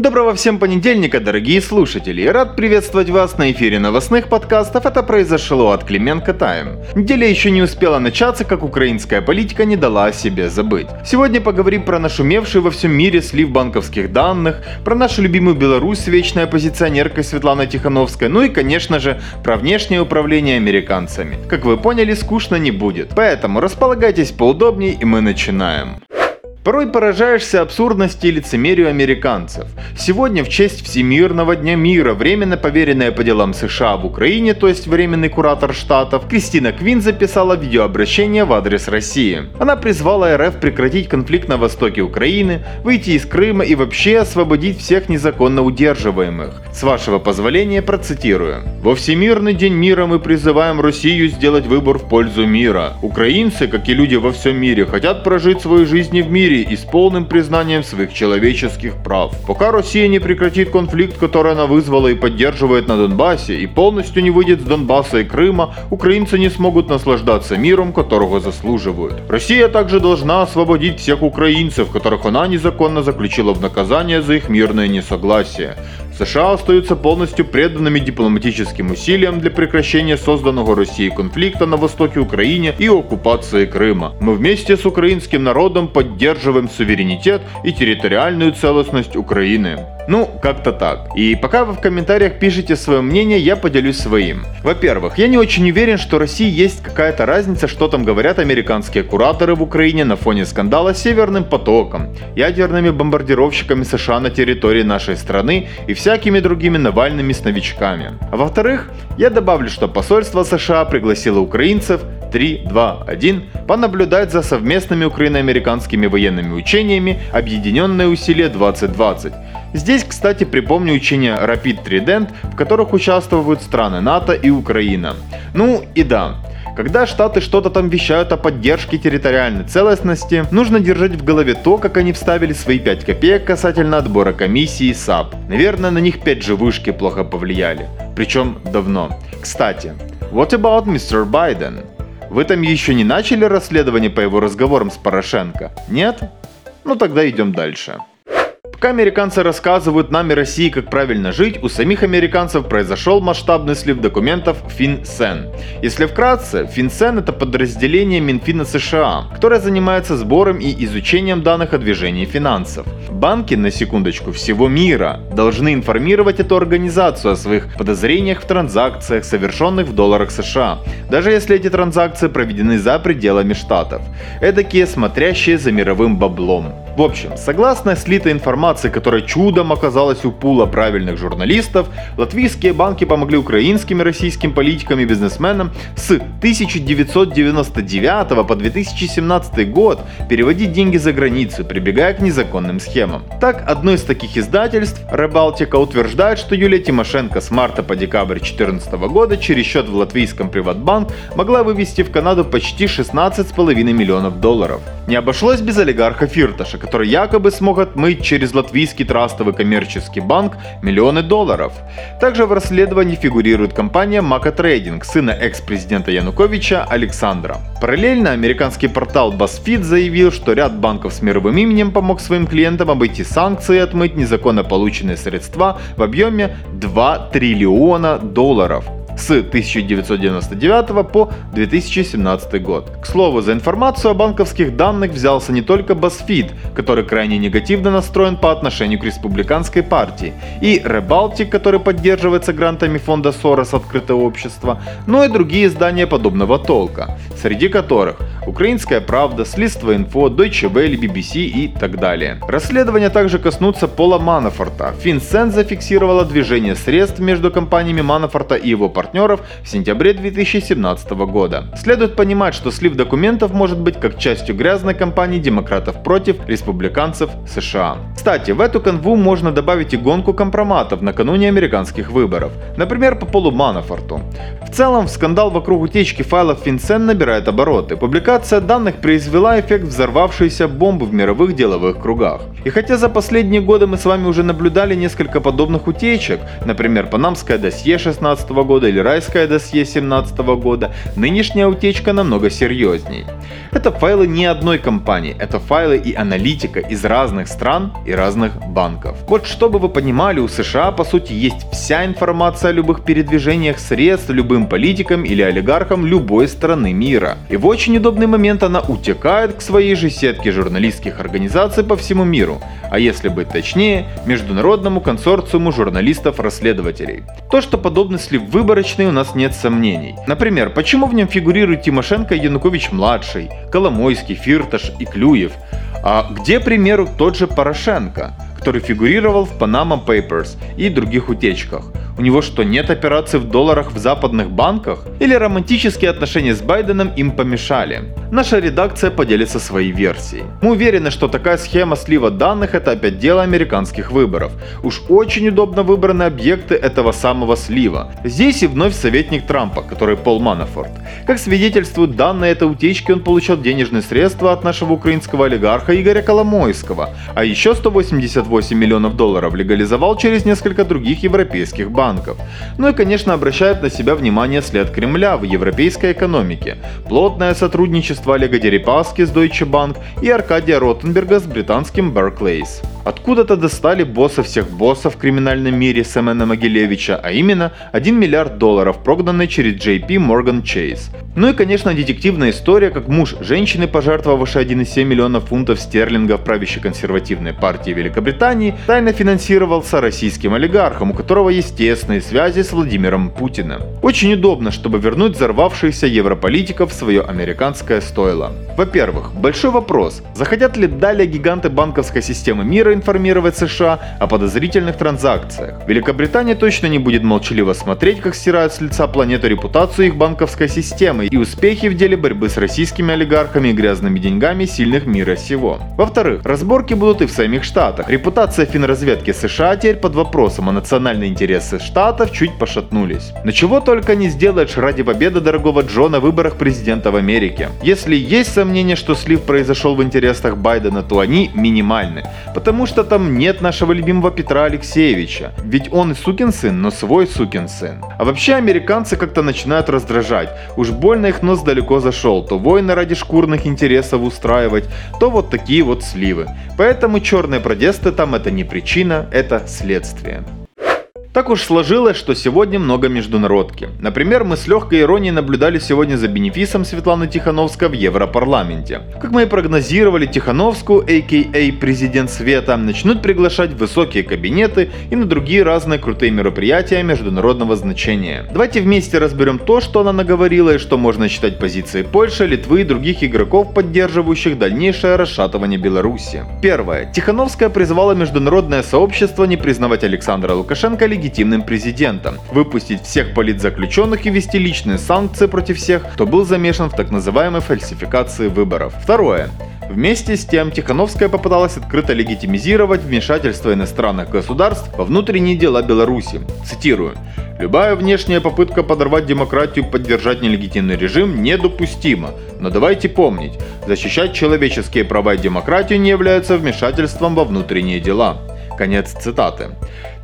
Доброго всем понедельника, дорогие слушатели! Рад приветствовать вас на эфире новостных подкастов «Это произошло» от Клименко Тайм. Неделя еще не успела начаться, как украинская политика не дала о себе забыть. Сегодня поговорим про нашумевший во всем мире слив банковских данных, про нашу любимую Беларусь с вечной оппозиционеркой Светланой Тихановской, ну и, конечно же, про внешнее управление американцами. Как вы поняли, скучно не будет. Поэтому располагайтесь поудобнее и мы начинаем. Порой поражаешься абсурдности и лицемерию американцев. Сегодня в честь Всемирного дня мира временно поверенная по делам США в Украине, то есть временный куратор штатов, Кристина Квин записала видеообращение в адрес России. Она призвала РФ прекратить конфликт на востоке Украины, выйти из Крыма и вообще освободить всех незаконно удерживаемых. С вашего позволения процитирую. «Во Всемирный день мира мы призываем Россию сделать выбор в пользу мира. Украинцы, как и люди во всем мире, хотят прожить свои жизни в мире и с полным признанием своих человеческих прав. Пока Россия не прекратит конфликт, который она вызвала и поддерживает на Донбассе, и полностью не выйдет с Донбасса и Крыма, украинцы не смогут наслаждаться миром, которого заслуживают. Россия также должна освободить всех украинцев, которых она незаконно заключила в наказание за их мирное несогласие. США остаются полностью преданными дипломатическим усилиям для прекращения созданного Россией конфликта на востоке Украины и оккупации Крыма. Мы вместе с украинским народом поддерживаем суверенитет и территориальную целостность Украины. Ну, как-то так. И пока вы в комментариях пишете свое мнение, я поделюсь своим. Во-первых, я не очень уверен, что России есть какая-то разница, что там говорят американские кураторы в Украине на фоне скандала с Северным потоком, ядерными бомбардировщиками США на территории нашей страны и всякими другими Навальными с новичками. А во-вторых, я добавлю, что посольство США пригласило украинцев 3, 2, 1 понаблюдать за совместными украино-американскими военными учениями «Объединенные усилия 2020». Здесь, кстати, припомню учения Rapid Trident, в которых участвуют страны НАТО и Украина. Ну и да, когда Штаты что-то там вещают о поддержке территориальной целостности, нужно держать в голове то, как они вставили свои 5 копеек касательно отбора комиссии САП. Наверное, на них 5G вышки плохо повлияли. Причем давно. Кстати, what about Mr. Biden? Вы там еще не начали расследование по его разговорам с Порошенко? Нет? Ну тогда идем дальше. Пока американцы рассказывают нам и России, как правильно жить, у самих американцев произошел масштабный слив документов FinCEN. Если вкратце, FinCEN это подразделение Минфина США, которое занимается сбором и изучением данных о движении финансов. Банки, на секундочку, всего мира должны информировать эту организацию о своих подозрениях в транзакциях, совершенных в долларах США, даже если эти транзакции проведены за пределами штатов. Эдакие смотрящие за мировым баблом. В общем, согласно слитой информации, которая чудом оказалась у пула правильных журналистов, латвийские банки помогли украинским и российским политикам и бизнесменам с 1999 по 2017 год переводить деньги за границу, прибегая к незаконным схемам. Так, одно из таких издательств, Ребалтика, утверждает, что Юлия Тимошенко с марта по декабрь 2014 года через счет в латвийском Приватбанк могла вывести в Канаду почти 16,5 миллионов долларов. Не обошлось без олигарха Фирташа, который якобы смог отмыть через латвийский трастовый коммерческий банк миллионы долларов. Также в расследовании фигурирует компания Мака Трейдинг, сына экс-президента Януковича Александра. Параллельно американский портал BuzzFeed заявил, что ряд банков с мировым именем помог своим клиентам обойти санкции и отмыть незаконно полученные средства в объеме 2 триллиона долларов с 1999 по 2017 год. К слову, за информацию о банковских данных взялся не только BuzzFeed, который крайне негативно настроен по отношению к республиканской партии, и Rebалtic, который поддерживается грантами фонда Soros Открытое общество, но и другие издания подобного толка, среди которых Украинская правда, Следство инфо, Deutsche Welle, BBC и так далее. Расследования также коснутся Пола Манафорта. FinCEN зафиксировала движение средств между компаниями Манафорта и его партнеров в сентябре 2017 года. Следует понимать, что слив документов может быть как частью грязной кампании демократов против республиканцев США. Кстати, в эту канву можно добавить и гонку компроматов накануне американских выборов. Например, по Полу Манафорту. В целом, скандал вокруг утечки файлов FinCEN набирает обороты. Публикация данных произвела эффект взорвавшейся бомбы в мировых деловых кругах. И хотя за последние годы мы с вами уже наблюдали несколько подобных утечек, например, панамское досье 16 года или или райское досье 2017 года, нынешняя утечка намного серьезней. Это файлы не одной компании, это файлы и аналитика из разных стран и разных банков. Вот чтобы вы понимали, у США по сути есть вся информация о любых передвижениях средств любым политикам или олигархам любой страны мира. И в очень удобный момент она утекает к своей же сетке журналистских организаций по всему миру, а если быть точнее, международному консорциуму журналистов-расследователей. То, что подобный слив выборочный, у нас нет сомнений. Например, почему в нем фигурируют Тимошенко и Янукович-младший, Коломойский, Фирташ и Клюев, а где, к примеру, тот же Порошенко, который фигурировал в Panama Papers и других утечках? У него что, нет операций в долларах в западных банках? Или романтические отношения с Байденом им помешали? Наша редакция поделится своей версией. Мы уверены, что такая схема слива данных это опять дело американских выборов. Уж очень удобно выбраны объекты этого самого слива. Здесь и вновь советник Трампа, который Пол Манафорт. Как свидетельствуют данные этой утечки, он получал денежные средства от нашего украинского олигарха Игоря Коломойского, а еще 188 миллионов долларов легализовал через несколько других европейских банков. Ну и, конечно, обращает на себя внимание след Кремля в европейской экономике. Плотное сотрудничество Олега Дерипаски с Deutsche Bank и Аркадия Ротенберга с британским Barclays. Откуда-то достали босса всех боссов в криминальном мире Семена Могилевича, а именно 1 миллиард долларов, прогнанный через JP Morgan Chase. Ну и, конечно, детективная история, как муж женщины, пожертвовавший 1,7 миллиона фунтов стерлингов правящей консервативной партии Великобритании, тайно финансировался российским олигархом, у которого есть тесные связи с Владимиром Путиным. Очень удобно, чтобы вернуть взорвавшихся европолитиков в свое американское стойло. Во-первых, большой вопрос, захотят ли далее гиганты банковской системы мира информировать США о подозрительных транзакциях? Великобритания точно не будет молчаливо смотреть, как стирают с лица планеты репутацию их банковской системы и успехи в деле борьбы с российскими олигархами и грязными деньгами сильных мира сего. Во-вторых, разборки будут и в самих Штатах. Финразведки США теперь под вопросом, а национальные интересы Штатов чуть пошатнулись. Но чего только не сделаешь ради победы дорогого Джона в выборах президента в Америке. Если есть сомнение, что слив произошел в интересах Байдена, то они минимальны. Потому что там нет нашего любимого Петра Алексеевича. Ведь он и сукин сын, но свой сукин сын. А вообще американцы как-то начинают раздражать. Уж больно их нос далеко зашел. То войны ради шкурных интересов устраивать, то вот такие вот сливы. Поэтому черные протесты там это не причина, это следствие. Так уж сложилось, что сегодня много международки. Например, мы с легкой иронией наблюдали сегодня за бенефисом Светланы Тихановской в Европарламенте. Как мы и прогнозировали, Тихановскую, а.к.а. президент Света, начнут приглашать в высокие кабинеты и на другие разные крутые мероприятия международного значения. Давайте вместе разберем то, что она наговорила и что можно считать позицией Польши, Литвы и других игроков, поддерживающих дальнейшее расшатывание Беларуси. Первое. Тихановская призвала международное сообщество не признавать Александра Лукашенко легитимным президентом, выпустить всех политзаключенных и ввести личные санкции против всех, кто был замешан в так называемой фальсификации выборов. Второе. Вместе с тем, Тихановская попыталась открыто легитимизировать вмешательство иностранных государств во внутренние дела Беларуси. Цитирую. Любая внешняя попытка подорвать демократию и поддержать нелегитимный режим недопустима. Но давайте помнить, защищать человеческие права и демократию не является вмешательством во внутренние дела. Конец цитаты.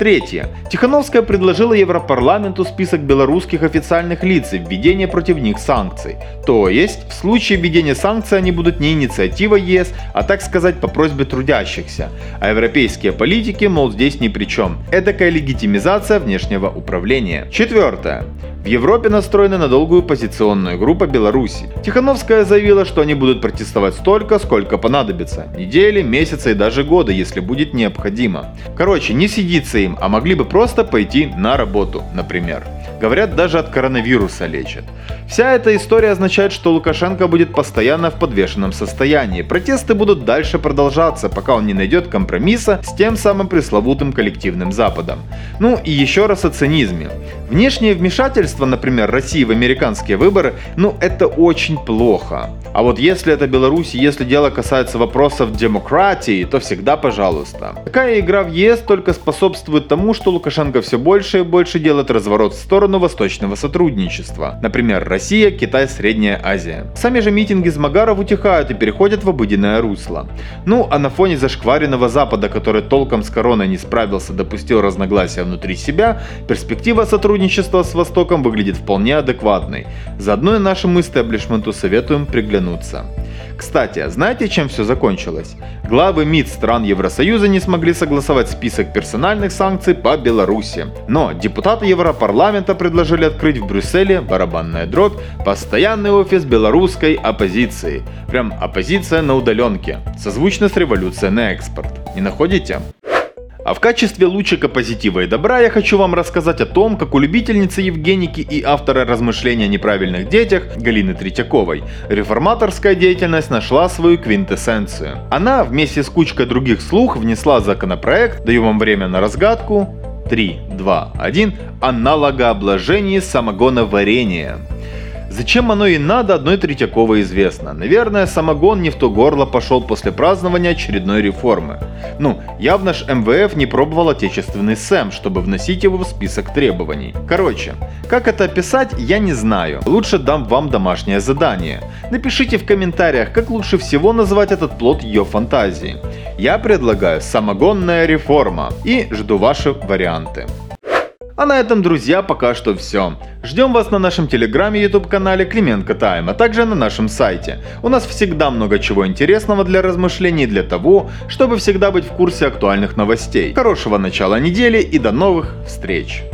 Третье. Тихановская предложила Европарламенту список белорусских официальных лиц и введение против них санкций. То есть, в случае введения санкций они будут не инициатива ЕС, а так сказать по просьбе трудящихся. А европейские политики, мол, здесь ни при чем. Эдакая легитимизация внешнего управления. Четвертое. В Европе настроена на долгую позиционную группу Беларуси. Тихановская заявила, что они будут протестовать столько, сколько понадобится. Недели, месяцы и даже годы, если будет необходимо. Короче, не сидится им, а могли бы просто пойти на работу, например. Говорят, даже от коронавируса лечат. Вся эта история означает, что Лукашенко будет постоянно в подвешенном состоянии. Протесты будут дальше продолжаться, пока он не найдет компромисса с тем самым пресловутым коллективным Западом. Ну и еще раз о цинизме. Внешнее вмешательство, например, России в американские выборы, ну это очень плохо. А вот если это Беларусь, если дело касается вопросов демократии, то всегда пожалуйста. Такая игра в ЕС только способствует тому, что Лукашенко все больше и больше делает разворот в сторону сторону восточного сотрудничества, например, Россия, Китай, Средняя Азия. Сами же митинги Змагаров утихают и переходят в обыденное русло. Ну, а на фоне зашкваренного Запада, который толком с короной не справился, допустил разногласия внутри себя, перспектива сотрудничества с Востоком выглядит вполне адекватной. Заодно и нашему истеблишменту советуем приглянуться. Кстати, знаете, чем все закончилось? Главы МИД стран Евросоюза не смогли согласовать список персональных санкций по Беларуси. Но депутаты Европарламента предложили открыть в Брюсселе, барабанная дробь, постоянный офис белорусской оппозиции. Прям оппозиция на удаленке, созвучно с революцией на экспорт. Не находите? А в качестве лучика позитива и добра я хочу вам рассказать о том, как у любительницы Евгеники и автора размышления о неправильных детях Галины Третьяковой реформаторская деятельность нашла свою квинтэссенцию. Она вместе с кучкой других слух внесла законопроект, даю вам время на разгадку, 3, 2, 1, о налогообложении самогоноварения. Зачем оно и надо, одной Третьяковой известно. Наверное, самогон не в то горло пошел после празднования очередной реформы. Ну, явно ж МВФ не пробовал отечественный СЭМ, чтобы вносить его в список требований. Короче, как это описать, я не знаю. Лучше дам вам домашнее задание. Напишите в комментариях, как лучше всего назвать этот плод ее фантазии. Я предлагаю самогонная реформа и жду ваши варианты. А на этом, друзья, пока что все. Ждем вас на нашем телеграме, YouTube канале Клименко Тайм, а также на нашем сайте. У нас всегда много чего интересного для размышлений для того, чтобы всегда быть в курсе актуальных новостей. Хорошего начала недели и до новых встреч!